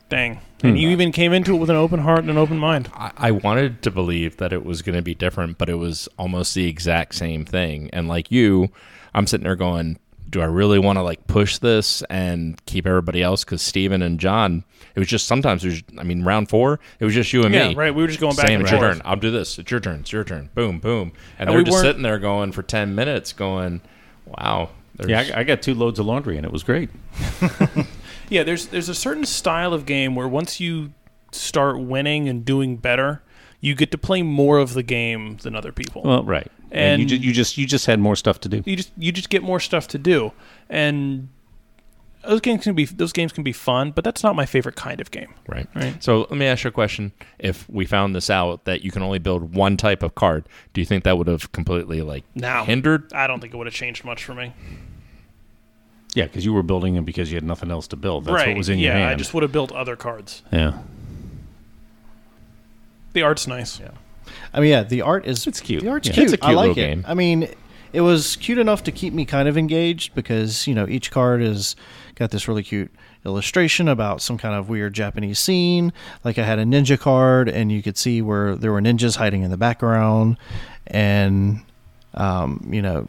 dang. Hmm. And you even came into it with an open heart and an open mind. I, I wanted to believe that it was going to be different, but it was almost the exact same thing. And like you, I'm sitting there going, do I really want to like push this and keep everybody else? Because Steven and John, it was just sometimes it was. I mean, round four, it was just you and Yeah, me. right. We were just going back saying and it's your forth. turn. I'll do this. It's your turn. It's your turn. Boom, boom. And, And they're we just sitting there going for ten minutes, going, "Wow." there's- Yeah, I, I got two loads of laundry and it was great. Yeah, there's there's a certain style of game where once you start winning and doing better, you get to play more of the game than other people. Well, right. And, you, ju- you just you just had more stuff to do. you just you just get more stuff to do, and those games can be those games can be fun, but that's not my favorite kind of game. Right. Right. So let me ask you a question. If we found this out that you can only build one type of card, do you think that would have completely like No. hindered? I don't think it would have changed much for me. Yeah, because you were building them because you had nothing else to build. That's right? what was in yeah, your hand. Yeah, I just would have built other cards. yeah, The art's nice. Yeah. I mean, yeah, the art is It's cute. The art's Yeah. cute. It's a I cute like little it. game. I mean, it was cute enough to keep me kind of engaged because you know each card is got this really cute illustration about some kind of weird Japanese scene. Like I had a ninja card, and you could see where there were ninjas hiding in the background, and um, you know,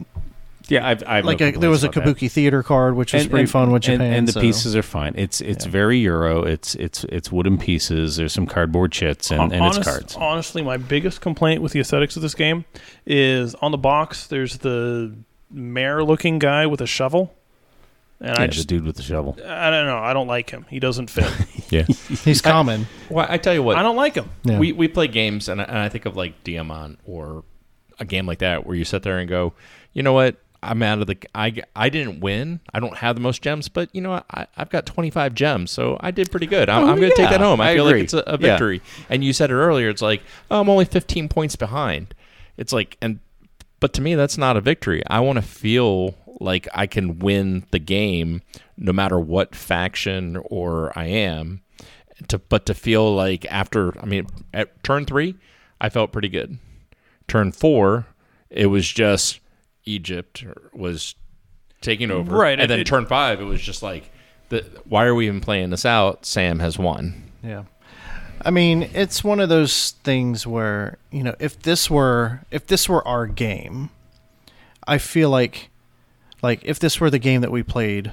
yeah. I've, I've like a, there was a kabuki theater card, which was pretty fun with and, Japan. and the so- pieces are fine. It's it's Yeah. very Euro. It's it's it's wooden pieces. There's some cardboard chits and, and Honest- it's cards. Honestly, my biggest complaint with the aesthetics of this game is on the box. There's the mayor looking guy with a shovel, and Yeah, I the just dude with the shovel. I don't know. I don't like him. He doesn't fit. Yeah. He's common. well, I tell you what. I don't like him. Yeah. We we play games, and I, and I think of like Diamant or a game like that where you sit there and go, you know what? I'm out of the. I, I didn't win. I don't have the most gems, but you know? I, I've got 25 gems, so I did pretty good. I'm, Oh, I'm going to take that home. I, I feel agree. like it's a, a Yeah. victory. And you said it earlier. It's like oh, I'm only 15 points behind. It's like and but to me that's not a victory. I want to feel like I can win the game no matter what faction or I am. To but to feel like after I mean at turn 3 I felt pretty good. Turn 4 it was just Egypt was taking over. Right, And it- then it- turn 5 it was just like the, why are we even playing this out? Sam has won. Yeah. I mean, it's one of those things where, you know, if this were if this were our game, I feel like like if this were the game that we played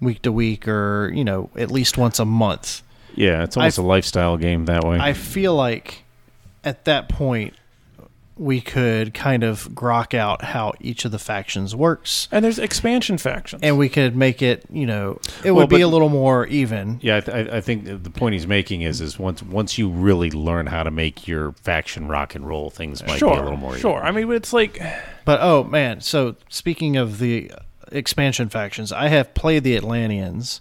week to week or, you know, at least once a month, Yeah, it's almost I- a lifestyle game that way. I feel like at that point we could kind of grok out how each of the factions works And there's expansion factions. and we could make it, you know, it Well, would be but- a little more even. yeah, I, th- I think the point he's making is is once once you really learn how to make your faction rock and roll, things might sure, be a little more. sure. I mean, it's like But oh man, so speaking of the expansion factions, I have played the Atlanteans,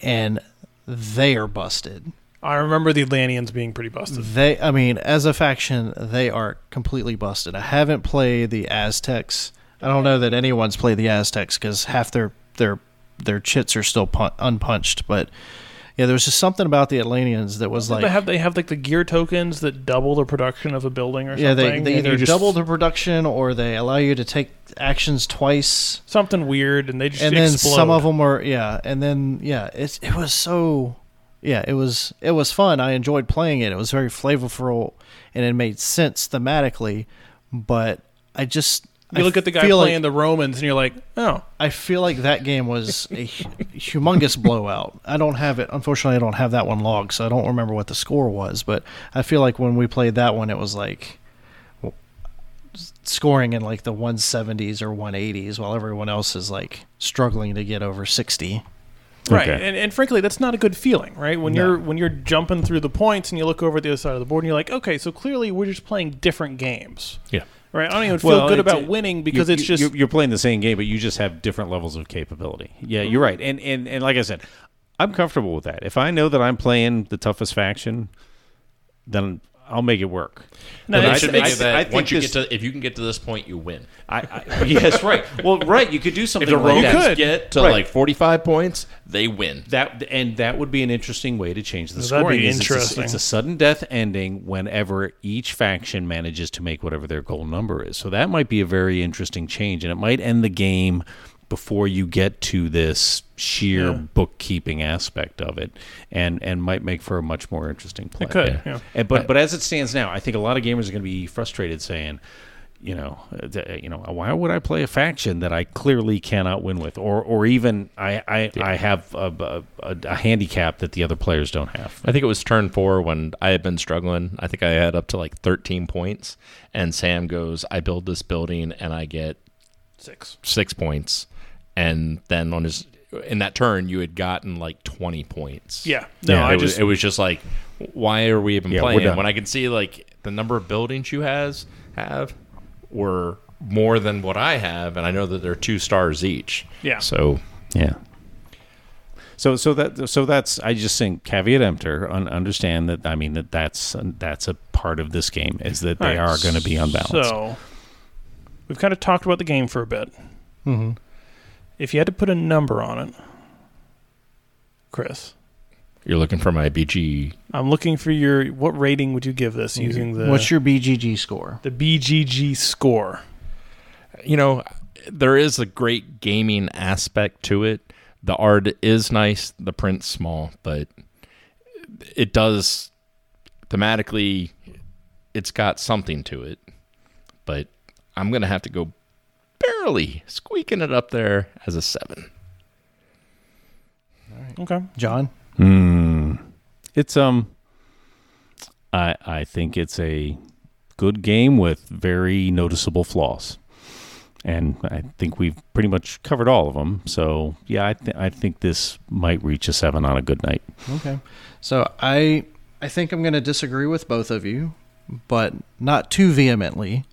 and they are busted. I remember the Atlanteans being pretty busted. They, I mean, as a faction, they are completely busted. I haven't played the Aztecs. I don't know that anyone's played the Aztecs because half their their their chits are still pun- unpunched. But yeah, there was just something about the Atlanteans that was like they have they have like the gear tokens that double the production of a building or something. yeah, they, they either just- double the production or they allow you to take actions twice. something weird, and they just and then explode. some of them were yeah and then yeah it's it was so yeah it was it was fun. I enjoyed playing it. It was very flavorful and it made sense thematically but i just You I look at the guy playing like, the Romans, and you're like, oh, i feel like that game was a humongous blowout. I don't have it unfortunately i don't have that one logged so i don't remember what the score was but i feel like when we played that one it was like scoring in like the 170s or 180s while everyone else is like struggling to get over 60 right. Okay. And, and frankly, that's not a good feeling, right? When No. you're when you're jumping through the points, and you look over at the other side of the board, and you're like, okay, so clearly we're just playing different games, Yeah. right? I don't even feel good about winning because it's just you're, you're playing the same game, but you just have different levels of capability. Yeah, you're right. And and and like I said, I'm comfortable with that. If I know that I'm playing the toughest faction, then I'll make it work. No, But But it's- I should I- make I- it that I think once you this- get to if you can get to this point, you win. I, I yes, right. Well, right. You could do something If the like that. Romans could. get to Right. like forty five points, they win. That and that would be an interesting way to change the That'd scoring. be is it's a- interesting. It's a, sudden death ending whenever each faction manages to make whatever their goal number is. So that might be a very interesting change, and it might end the game before you get to this sheer Yeah. bookkeeping aspect of it, and and might make for a much more interesting play. it could. Yeah. Yeah. And, but but as it stands now, I think a lot of gamers are going to be frustrated saying, you know, uh, th- you know, why would I play a faction that I clearly cannot win with, or or even I I, I have a, a, a handicap that the other players don't have. I think it was turn four when I had been struggling. I think I had up to like 13 points, and Sam goes, "I build this building and I get Six. six points," and then on his in that turn you had gotten like 20 points. Yeah. No, Yeah, I it was just it was just like, why are we even Yeah, playing done. when I can see like the number of buildings you has have were more than what I have, and I know that they're two stars each. Yeah. So Yeah. So so that so that's I just think caveat emptor un, understand that I mean that that's that's a part of this game is that they All right, are going to be unbalanced. So we've kind of talked about the game for a bit. hmm If you had to put a number on it, Chris, you're looking for my BG. I'm looking for your what rating would you give this mm-hmm. using the What's your BGG score? the BGG score? You know, there is a great gaming aspect to it. The art is nice, the print's small, but it does thematically. It's got something to it, but I'm gonna have to go barely squeaking it up there as a seven. Okay. John? Hmm. It's um I I think it's a good game with very noticeable flaws. And I think we've pretty much covered all of them. So, yeah, I th- I think this might reach a 7 on a good night. Okay. So I I think I'm going to disagree with both of you, but not too vehemently.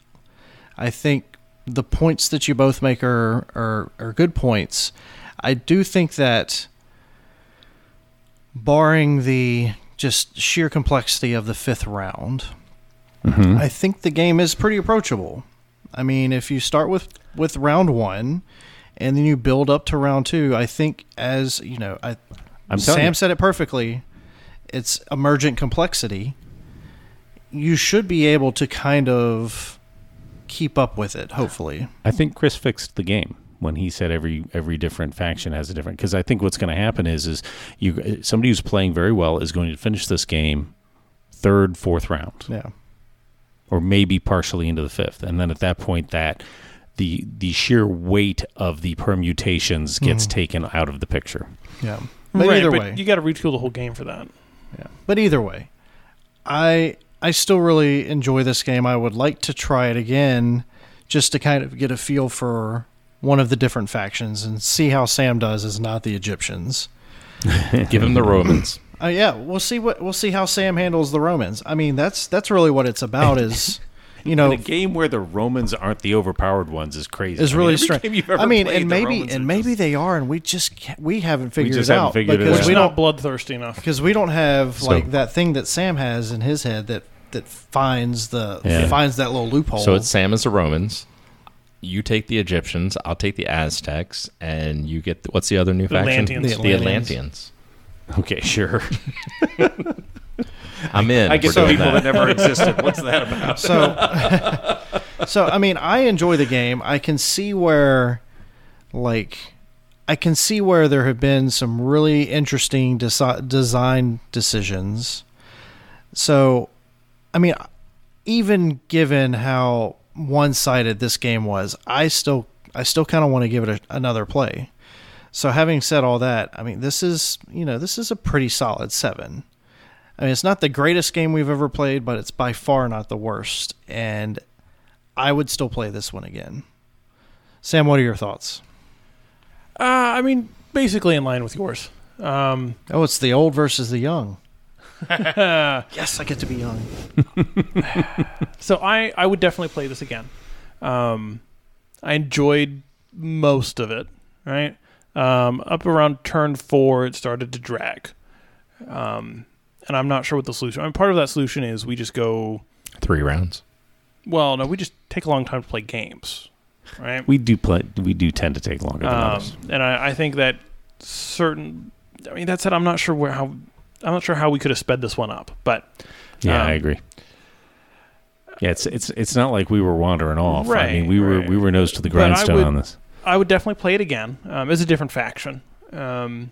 I think the points that you both make are are, are good points. I do think that barring the just sheer complexity of the fifth round, mm-hmm. I think the game is pretty approachable. I mean, if you start with with round 1 and then you build up to round 2, I think as, you know, I I'm Sam you. said it perfectly. It's emergent complexity. You should be able to kind of keep up with it, hopefully. I think Chris fixed the game when he said every every different faction has a different because I think what's going to happen is is you somebody who's playing very well is going to finish this game third, fourth round. Yeah. or maybe partially into the fifth. And then at that point, that the the sheer weight of the permutations gets hmm. taken out of the picture. Yeah. But right, either but way. you got to retool the whole game for that. Yeah. But either way, I I still really enjoy this game. I would like to try it again just to kind of get a feel for one of the different factions and see how Sam does as not the Egyptians. Give him the Romans. Uh, yeah, we'll see what we'll see how Sam handles the Romans. I mean, that's that's really what it's about is you know In a game where the Romans aren't the overpowered ones is crazy. is I mean, really strange. game you've I mean, played, and maybe Romans and maybe just- they are, and we just can't, we haven't figured just it haven't out figured it because out. we We're don't not bloodthirsty enough. because we don't have So- like that thing that Sam has in his head that that finds the Yeah. finds that little loophole. So it's Sam as the Romans. You take the Egyptians. I'll take the Aztecs, and you get the, what's the other new The faction? Atlanteans. The The Atlanteans. okay, sure. I'm in. I get We're some people that. that never existed. What's that about? so so I mean, I enjoy the game. I can see where like I can see where there have been some really interesting desi- design decisions. So, I mean, even given how one-sided this game was, I still I still kind of want to give it a, another play. So, having said all that, I mean, this is you know this is a pretty solid seven. I mean, it's not the greatest game we've ever played, but it's by far not the worst, and I would still play this one again. Sam, what are your thoughts? Uh, I mean, basically in line with yours. Um, Oh, it's the old versus the young. yes, I get to be young. so I, I would definitely play this again. Um, I enjoyed most of it. Right um, up around turn four, it started to drag, um, and I'm not sure what the solution. I mean, part of that solution is we just go. Three rounds. Well, no, we just take a long time to play games, right? we do play. We do tend to take longer than Um, others. and I, I think that certain. I mean, that said, I'm not sure where how. I'm not sure how we could have sped this one up, but Yeah, um, I agree. Yeah, it's it's it's not like we were wandering off. I Right, mean, we were right. we were nose to the grindstone would- on this. I would definitely play it again um, as a different faction. Um,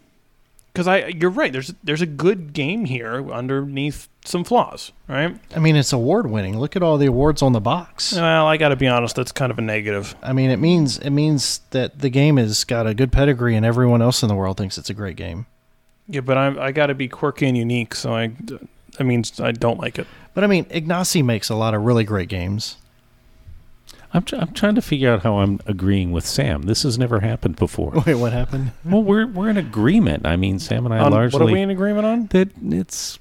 because I you're right. There's there's a good game here underneath some flaws, right? I mean, it's award winning. Look at all the awards on the box. Well, I got to be honest. That's kind of a negative. I mean, it means it means that the game has got a good pedigree, and everyone else in the world thinks it's a great game. Yeah, but I I got to be quirky and unique, so I that means I don't like it. But I mean, Ignacy makes a lot of really great games. I'm, tr- I'm trying to figure out how I'm agreeing with Sam. This has never happened before. Wait, what happened? well, we're we're in agreement. I mean, Sam and I On- largely what are we in agreement on? that it's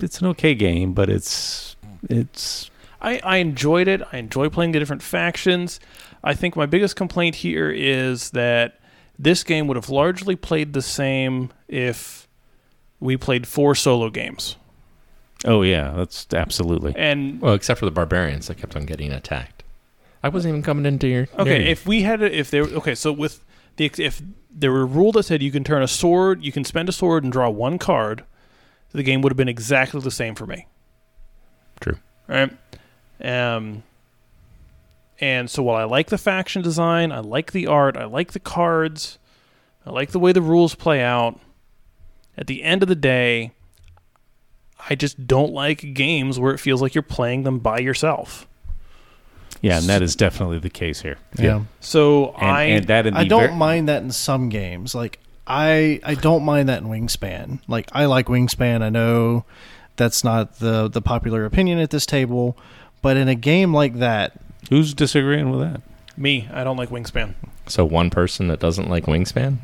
it's an okay game, but it's it's I, I enjoyed it. I enjoy playing the different factions. I think my biggest complaint here is that this game would have largely played the same if we played four solo games. oh yeah, that's absolutely. And Well, except for the barbarians that kept on getting attacked. I wasn't even coming into your. okay, you. if we had a, if there okay, so with the if there were a rule that said you can turn a sword, you can spend a sword and draw one card, the game would have been exactly the same for me. True. Right. Um. And so while I like the faction design, I like the art, I like the cards, I like the way the rules play out. At the end of the day, I just don't like games where it feels like you're playing them by yourself. Yeah, and that is definitely the case here. Yeah. So And, I and that I don't ver- mind that in some games. Like I I don't mind that in Wingspan. Like I like Wingspan. I know that's not the the popular opinion at this table, but in a game like that, Who's disagreeing with that? me, I don't like Wingspan. so one person that doesn't like Wingspan.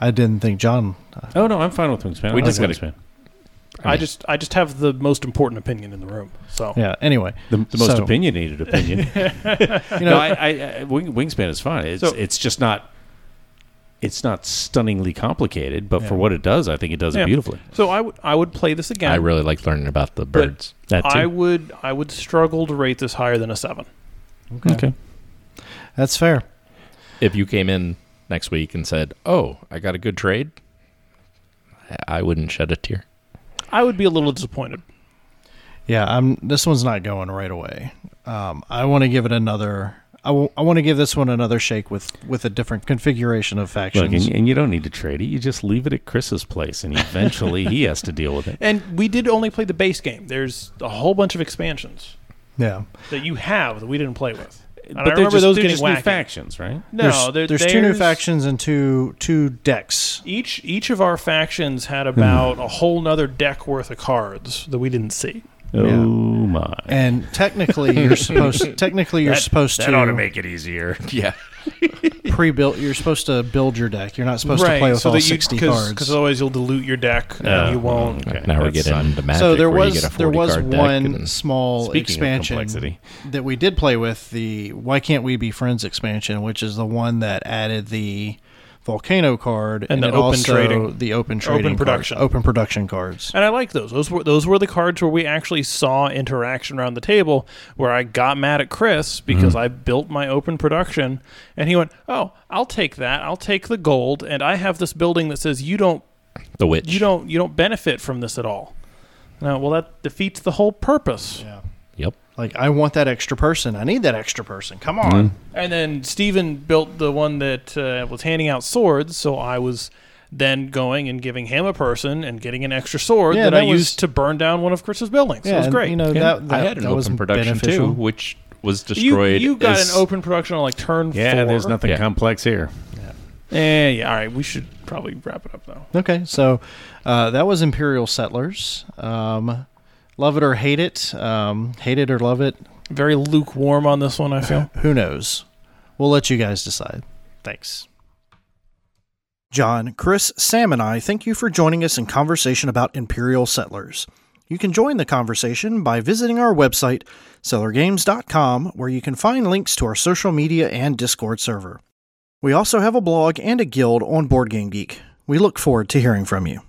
I didn't think John. Uh, oh no, I'm fine with Wingspan. We I just like gotta- Wingspan. I just I just have the most important opinion in the room. So Yeah. Anyway, The, the most So- opinionated opinion. you no, know, I, I, I Wingspan is fine. It's So- it's just not. It's not stunningly complicated, but for what it does, I think it does Yeah. it beautifully. so I would I would play this again. I really like learning about the birds. That too. I would I would struggle to rate this higher than a seven. Okay. that's fair. if you came in next week and said, "Oh, I got a good trade," I- I wouldn't shed a tear. I would be a little disappointed. Yeah. I'm. This one's not going right away. Um, I want to give it another. I want to give this one another shake with with a different configuration of factions. Look, and, and you don't need to trade it. You just leave it at Chris's place, and eventually he has to deal with it. And we did only play the base game. There's a whole bunch of expansions yeah. that you have that we didn't play with. And I they're remember just, those getting just new factions, right? No, there's, there- there's two new factions and two two decks. Each each of our factions had about a whole nother deck worth of cards that we didn't see. Oh Yeah. my! And technically, you're supposed technically you're supposed to that ought to make it easier. Yeah, pre-build. You're supposed to build your deck. You're not supposed to play with all that sixty cause, cards. Because otherwise you'll dilute your deck and you won't. Mm, okay. now we're That's getting into magic. so there where was you get a there was one small expansion that we did play with the Why Can't We Be Friends expansion, which is the one that added the volcano card And the it open also trading. the open trading cards, production. open production cards. And I like those. Those were those were the cards where we actually saw interaction around the table where I got mad at Chris because mm-hmm. I built my open production and he went, "Oh, I'll take that. I'll take the gold and I have this building that says you don't the witch. you don't you don't benefit from this at all." No, well that defeats the whole purpose. Yeah. Yep. Like I want that extra person. I need that extra person. Come on. And then Steven built the one that uh, was handing out swords, so I was then going and giving him a person and getting an extra sword Yeah, that, I was- used to burn down one of Chris's buildings. Yeah, it was and, great. You know Yeah, that, that I had an that open production beneficial. too, which was destroyed. you got as- an open production on like turn Yeah, four. there's nothing Yeah. complex here. Eh, yeah, all right. We should probably wrap it up though. Okay, so uh, that was Imperial Settlers. Um, love it or hate it, um, hate it or love it. Very lukewarm on this one. I feel. Who knows? We'll let you guys decide. Thanks. John, Chris, Sam, and I thank you for joining us in conversation about Imperial Settlers. You can join the conversation by visiting our website, cellargames.com, where you can find links to our social media and Discord server. We also have a blog and a guild on BoardGameGeek. We look forward to hearing from you.